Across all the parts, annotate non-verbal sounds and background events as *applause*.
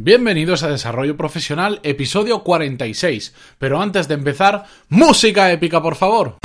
Bienvenidos a Desarrollo Profesional, episodio 46. Pero antes de empezar, música épica, por favor.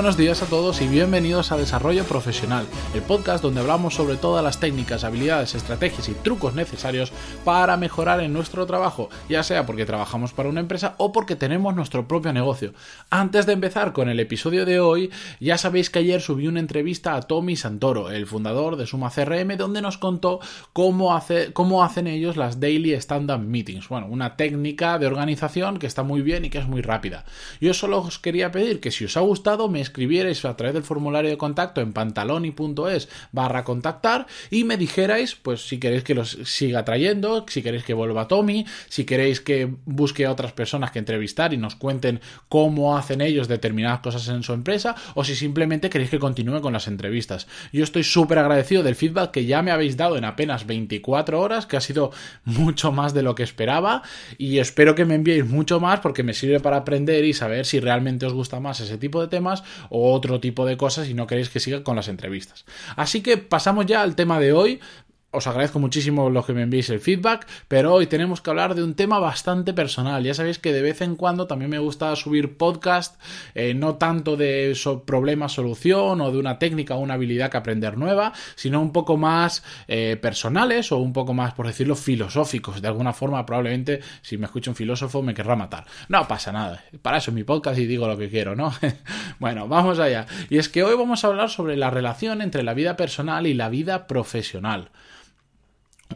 Buenos días a todos y bienvenidos a Desarrollo Profesional, el podcast donde hablamos sobre todas las técnicas, habilidades, estrategias y trucos necesarios para mejorar en nuestro trabajo, ya sea porque trabajamos para una empresa o porque tenemos nuestro propio negocio. Antes de empezar con el episodio de hoy, ya sabéis que ayer subí una entrevista a Tommy Santoro, el fundador de Suma CRM, donde nos contó cómo, hace, cómo hacen ellos las Daily Stand-Up Meetings. Bueno, una técnica de organización que está muy bien y que es muy rápida. Yo solo os quería pedir que si os ha gustado, me escribierais a través del formulario de contacto en pantaloni.es barra contactar y me dijerais, pues si queréis que los siga trayendo, si queréis que vuelva Tommy, si queréis que busque a otras personas que entrevistar y nos cuenten cómo hacen ellos determinadas cosas en su empresa, o si simplemente queréis que continúe con las entrevistas. Yo estoy súper agradecido del feedback que ya me habéis dado en apenas 24 horas, que ha sido *laughs* mucho más de lo que esperaba, y espero que me enviéis mucho más porque me sirve para aprender y saber si realmente os gusta más ese tipo de temas o otro tipo de cosas y no queréis que siga con las entrevistas. Así que pasamos ya al tema de hoy os agradezco muchísimo los que me enviéis el feedback, pero hoy tenemos que hablar de un tema bastante personal. Ya sabéis que de vez en cuando también me gusta subir podcast, eh, no tanto de problema-solución o de una técnica o una habilidad que aprender nueva, sino un poco más eh, personales o un poco más, por decirlo, filosóficos. De alguna forma, probablemente, si me escucha un filósofo, me querrá matar. No pasa nada. Para eso es mi podcast y digo lo que quiero, ¿no? *laughs* bueno, vamos allá. Y es que hoy vamos a hablar sobre la relación entre la vida personal y la vida profesional.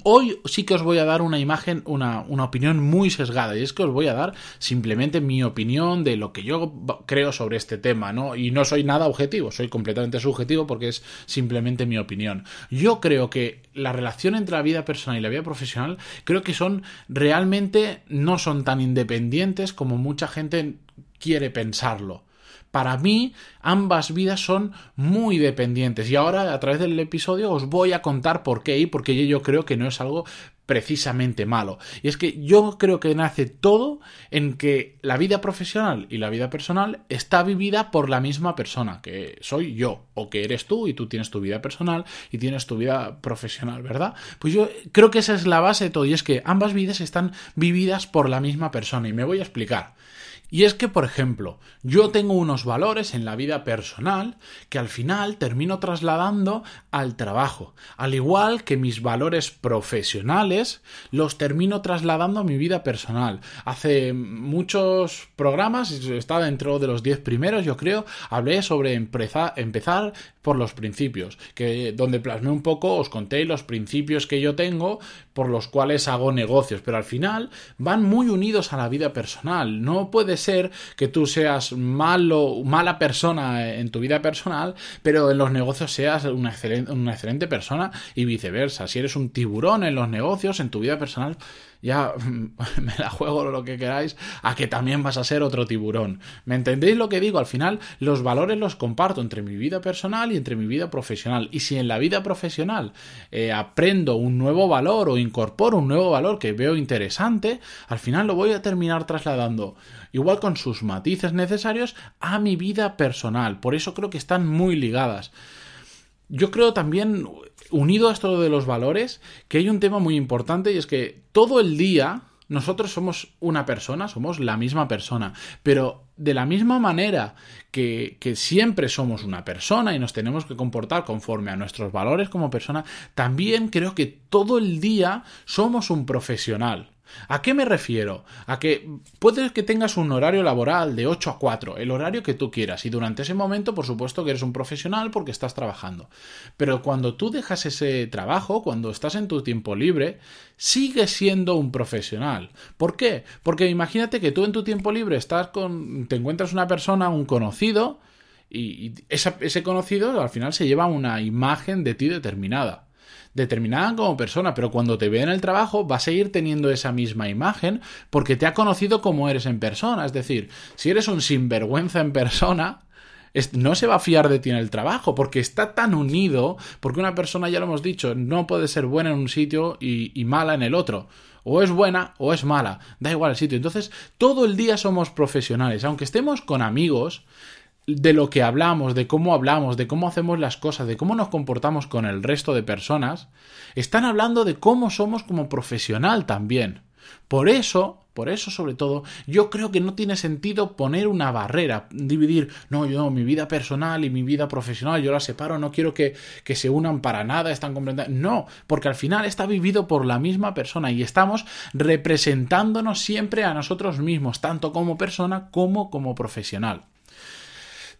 Hoy sí que os voy a dar una imagen, una, opinión muy sesgada, y es que os voy a dar simplemente mi opinión de lo que yo creo sobre este tema, ¿no? Y no soy nada objetivo, soy completamente subjetivo porque es simplemente mi opinión. Yo creo que la relación entre la vida personal y la vida profesional, creo que son realmente no son tan independientes como mucha gente quiere pensarlo. Para mí, ambas vidas son muy dependientes. Y ahora, a través del episodio, os voy a contar por qué y porque yo creo que no es algo precisamente malo. Y es que yo creo que nace todo en que la vida profesional y la vida personal está vivida por la misma persona, que soy yo, o que eres tú y tú tienes tu vida personal y tienes tu vida profesional, ¿verdad? Pues yo creo que esa es la base de todo y es que ambas vidas están vividas por la misma persona y me voy a explicar. Y es que, por ejemplo, yo tengo unos valores en la vida personal que al final termino trasladando al trabajo, al igual que mis valores profesionales los termino trasladando a mi vida personal. Hace muchos programas, está dentro de los 10 primeros, yo creo, hablé sobre empezar, empezar por los principios, que donde plasmé un poco, os conté los principios que yo tengo por los cuales hago negocios, pero al final van muy unidos a la vida personal. No puede ser que tú seas malo, mala persona en tu vida personal, pero en los negocios seas una excelente, una excelente persona y viceversa. Si eres un tiburón en los negocios, en tu vida personal, ya *laughs* me la juego lo que queráis, a que también vas a ser otro tiburón. ¿Me entendéis lo que digo? Al final, los valores los comparto entre mi vida personal y entre mi vida profesional. Y si en la vida profesional eh, aprendo un nuevo valor o incorporo un nuevo valor que veo interesante, al final lo voy a terminar trasladando, igual con sus matices necesarios, a mi vida personal. Por eso creo que están muy ligadas. Yo creo también unido a esto de los valores, que hay un tema muy importante y es que todo el día nosotros somos una persona, somos la misma persona, pero de la misma manera que, que, siempre somos una persona y nos tenemos que comportar conforme a nuestros valores como persona, también creo que todo el día somos un profesional. ¿A qué me refiero? A que puedes que tengas un horario laboral de 8 a 4, el horario que tú quieras, y durante ese momento, por supuesto, que eres un profesional porque estás trabajando. Pero cuando tú dejas ese trabajo, cuando estás en tu tiempo libre, sigues siendo un profesional. ¿Por qué? Porque imagínate que tú en tu tiempo libre estás con. te encuentras una persona, un conocido, y, ese conocido al final se lleva una imagen de ti determinada determinada como persona, pero cuando te ve en el trabajo va a seguir teniendo esa misma imagen porque te ha conocido como eres en persona. Es decir, si eres un sinvergüenza en persona, no se va a fiar de ti en el trabajo, porque está tan unido, porque una persona, ya lo hemos dicho, no puede ser buena en un sitio y, y mala en el otro. O es buena o es mala, da igual el sitio. Entonces, todo el día somos profesionales, aunque estemos con amigos, de lo que hablamos, de cómo hablamos, de cómo hacemos las cosas, de cómo nos comportamos con el resto de personas, están hablando de cómo somos como profesional también. Por eso, por eso sobre todo, yo creo que no tiene sentido poner una barrera, dividir, no, yo, mi vida personal y mi vida profesional, yo la separo, no quiero que, que se unan para nada, están comprendiendo. No, porque al final está vivido por la misma persona y estamos representándonos siempre a nosotros mismos, tanto como persona como como profesional.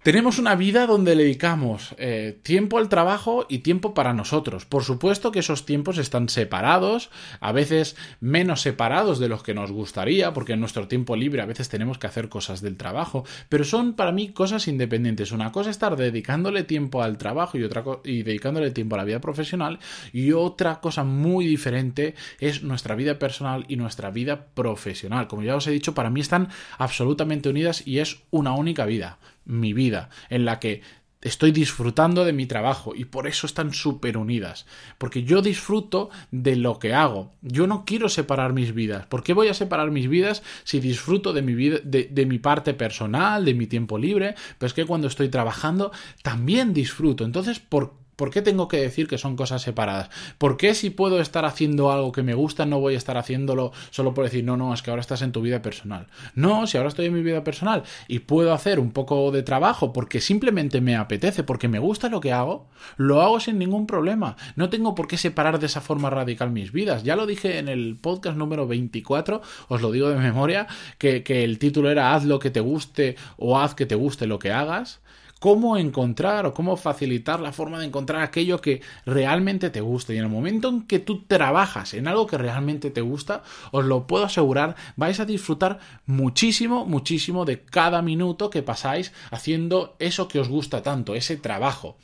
Tenemos una vida donde dedicamos eh, tiempo al trabajo y tiempo para nosotros. Por supuesto que esos tiempos están separados, a veces menos separados de los que nos gustaría, porque en nuestro tiempo libre a veces tenemos que hacer cosas del trabajo, pero son para mí cosas independientes. Una cosa es estar dedicándole tiempo al trabajo y otra y dedicándole tiempo a la vida profesional y otra cosa muy diferente es nuestra vida personal y nuestra vida profesional. Como ya os he dicho, para mí están absolutamente unidas y es una única vida mi vida, en la que estoy disfrutando de mi trabajo y por eso están súper unidas. Porque yo disfruto de lo que hago. Yo no quiero separar mis vidas. ¿Por qué voy a separar mis vidas si disfruto de mi vida, de, de mi parte personal, de mi tiempo libre? Pero es que cuando estoy trabajando también disfruto. Entonces, ¿por ¿Por qué tengo que decir que son cosas separadas? ¿Por qué si puedo estar haciendo algo que me gusta no voy a estar haciéndolo solo por decir, no, no, es que ahora estás en tu vida personal? No, si ahora estoy en mi vida personal y puedo hacer un poco de trabajo porque simplemente me apetece, porque me gusta lo que hago, lo hago sin ningún problema. No tengo por qué separar de esa forma radical mis vidas. Ya lo dije en el podcast número 24, os lo digo de memoria, que, que el título era haz lo que te guste o haz que te guste lo que hagas cómo encontrar o cómo facilitar la forma de encontrar aquello que realmente te guste. Y en el momento en que tú trabajas en algo que realmente te gusta, os lo puedo asegurar, vais a disfrutar muchísimo, muchísimo de cada minuto que pasáis haciendo eso que os gusta tanto, ese trabajo.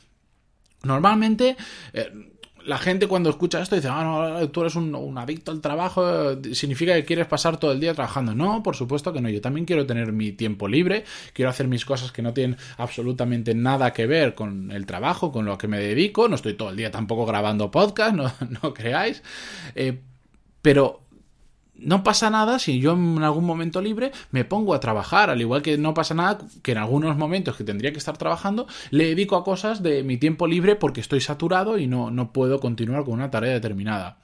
Normalmente, eh, la gente cuando escucha esto dice, ah, no, tú eres un, adicto al trabajo, significa que quieres pasar todo el día trabajando. No, por supuesto que no, yo también quiero tener mi tiempo libre, quiero hacer mis cosas que no tienen absolutamente nada que ver con el trabajo, con lo que me dedico, no estoy todo el día tampoco grabando podcast, *laughs* no, no creáis, eh, pero no pasa nada si yo en algún momento libre me pongo a trabajar, al igual que no pasa nada que en algunos momentos que tendría que estar trabajando le dedico a cosas de mi tiempo libre porque estoy saturado y no, no puedo continuar con una tarea determinada.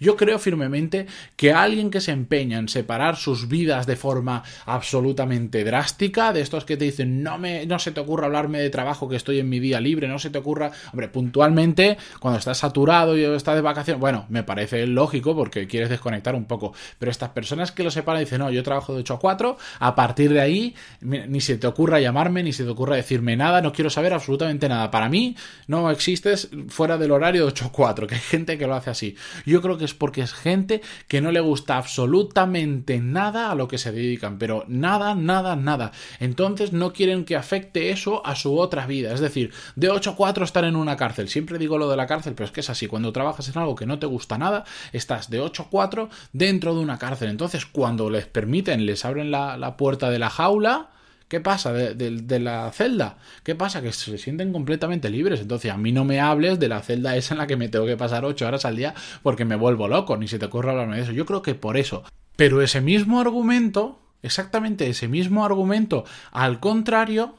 Yo creo firmemente que alguien que se empeña en separar sus vidas de forma absolutamente drástica, de estos que te dicen no me no se te ocurra hablarme de trabajo que estoy en mi día libre, no se te ocurra, hombre, puntualmente cuando estás saturado y estás de vacaciones, bueno, me parece lógico porque quieres desconectar un poco, pero estas personas que lo separan dicen, "No, yo trabajo de 8 a 4, a partir de ahí ni se te ocurra llamarme, ni se te ocurra decirme nada, no quiero saber absolutamente nada. Para mí no existes fuera del horario de 8 a 4, que hay gente que lo hace así. Yo creo que es porque es gente que no le gusta absolutamente nada a lo que se dedican, pero nada, nada, nada. Entonces no quieren que afecte eso a su otra vida. Es decir, de 8 a 4 estar en una cárcel. Siempre digo lo de la cárcel, pero es que es así. Cuando trabajas en algo que no te gusta nada, estás de 8 a 4 dentro de una cárcel. Entonces, cuando les permiten, les abren la, la puerta de la jaula, ¿Qué pasa de, la celda? ¿Qué pasa? Que se sienten completamente libres. Entonces, a mí no me hables de la celda esa en la que me tengo que pasar ocho horas al día porque me vuelvo loco, ni se te ocurra hablarme de eso. Yo creo que por eso. Pero ese mismo argumento, exactamente ese mismo argumento, al contrario,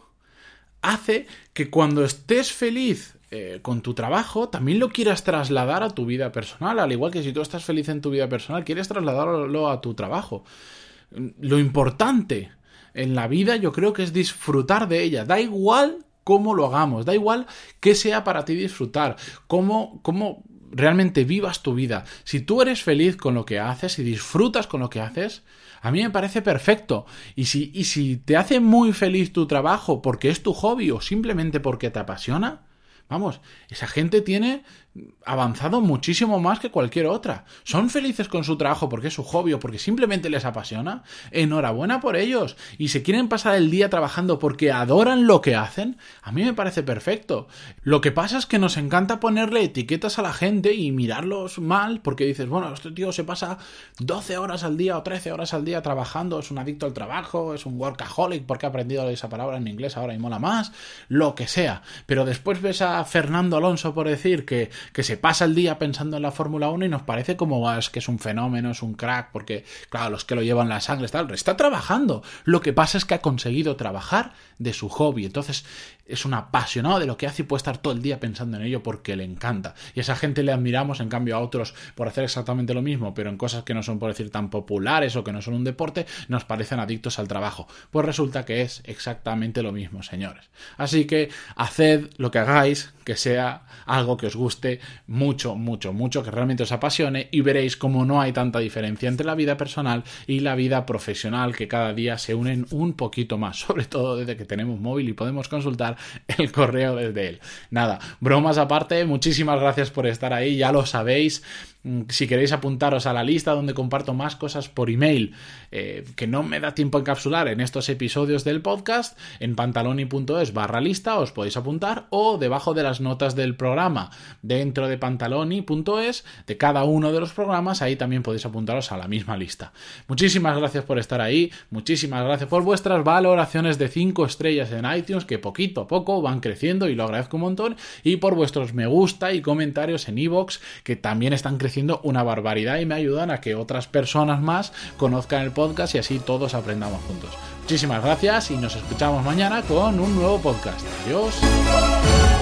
hace que cuando estés feliz eh, con tu trabajo, también lo quieras trasladar a tu vida personal. Al igual que si tú estás feliz en tu vida personal, quieres trasladarlo a tu trabajo. Lo importante en la vida yo creo que es disfrutar de ella. Da igual cómo lo hagamos, da igual que sea para ti disfrutar, cómo, cómo realmente vivas tu vida. Si tú eres feliz con lo que haces y disfrutas con lo que haces, a mí me parece perfecto. Y si, y si te hace muy feliz tu trabajo porque es tu hobby o simplemente porque te apasiona, vamos, esa gente tiene avanzado muchísimo más que cualquier otra. Son felices con su trabajo porque es su hobby o porque simplemente les apasiona. Enhorabuena por ellos. Y se quieren pasar el día trabajando porque adoran lo que hacen. A mí me parece perfecto. Lo que pasa es que nos encanta ponerle etiquetas a la gente y mirarlos mal porque dices, bueno, este tío se pasa 12 horas al día o 13 horas al día trabajando, es un adicto al trabajo, es un workaholic porque ha aprendido esa palabra en inglés ahora y mola más, lo que sea. Pero después ves a Fernando Alonso por decir que, que se pasa el día pensando en la Fórmula 1 y nos parece como es que es un fenómeno, es un crack, porque, claro, los que lo llevan la sangre, tal, está trabajando. Lo que pasa es que ha conseguido trabajar de su hobby. Entonces, es un apasionado de lo que hace y puede estar todo el día pensando en ello porque le encanta. Y a esa gente le admiramos, en cambio, a otros por hacer exactamente lo mismo, pero en cosas que no son, por decir, tan populares o que no son un deporte, nos parecen adictos al trabajo. Pues resulta que es exactamente lo mismo, señores. Así que haced lo que hagáis, que sea algo que os guste mucho, mucho, mucho, que realmente os apasione y veréis cómo no hay tanta diferencia entre la vida personal y la vida profesional, que cada día se unen un poquito más, sobre todo desde que tenemos móvil y podemos consultar el correo desde él. Nada, bromas aparte, muchísimas gracias por estar ahí, ya lo sabéis. Mm, si queréis apuntaros a la lista donde comparto más cosas por email eh, que no me da tiempo encapsular en estos episodios del podcast, en pantaloni.es barra lista os podéis apuntar o debajo de las notas del programa dentro de pantaloni.es de cada uno de los programas ahí también podéis apuntaros a la misma lista. Muchísimas gracias por estar ahí, muchísimas gracias por vuestras valoraciones de 5 estrellas en iTunes que poquito a poco van creciendo y lo agradezco un montón y por vuestros me gusta y comentarios en iVoox que también están una barbaridad y me ayudan a que otras personas más conozcan el podcast y así todos aprendamos juntos. Muchísimas gracias y nos escuchamos mañana con un nuevo podcast. Adiós.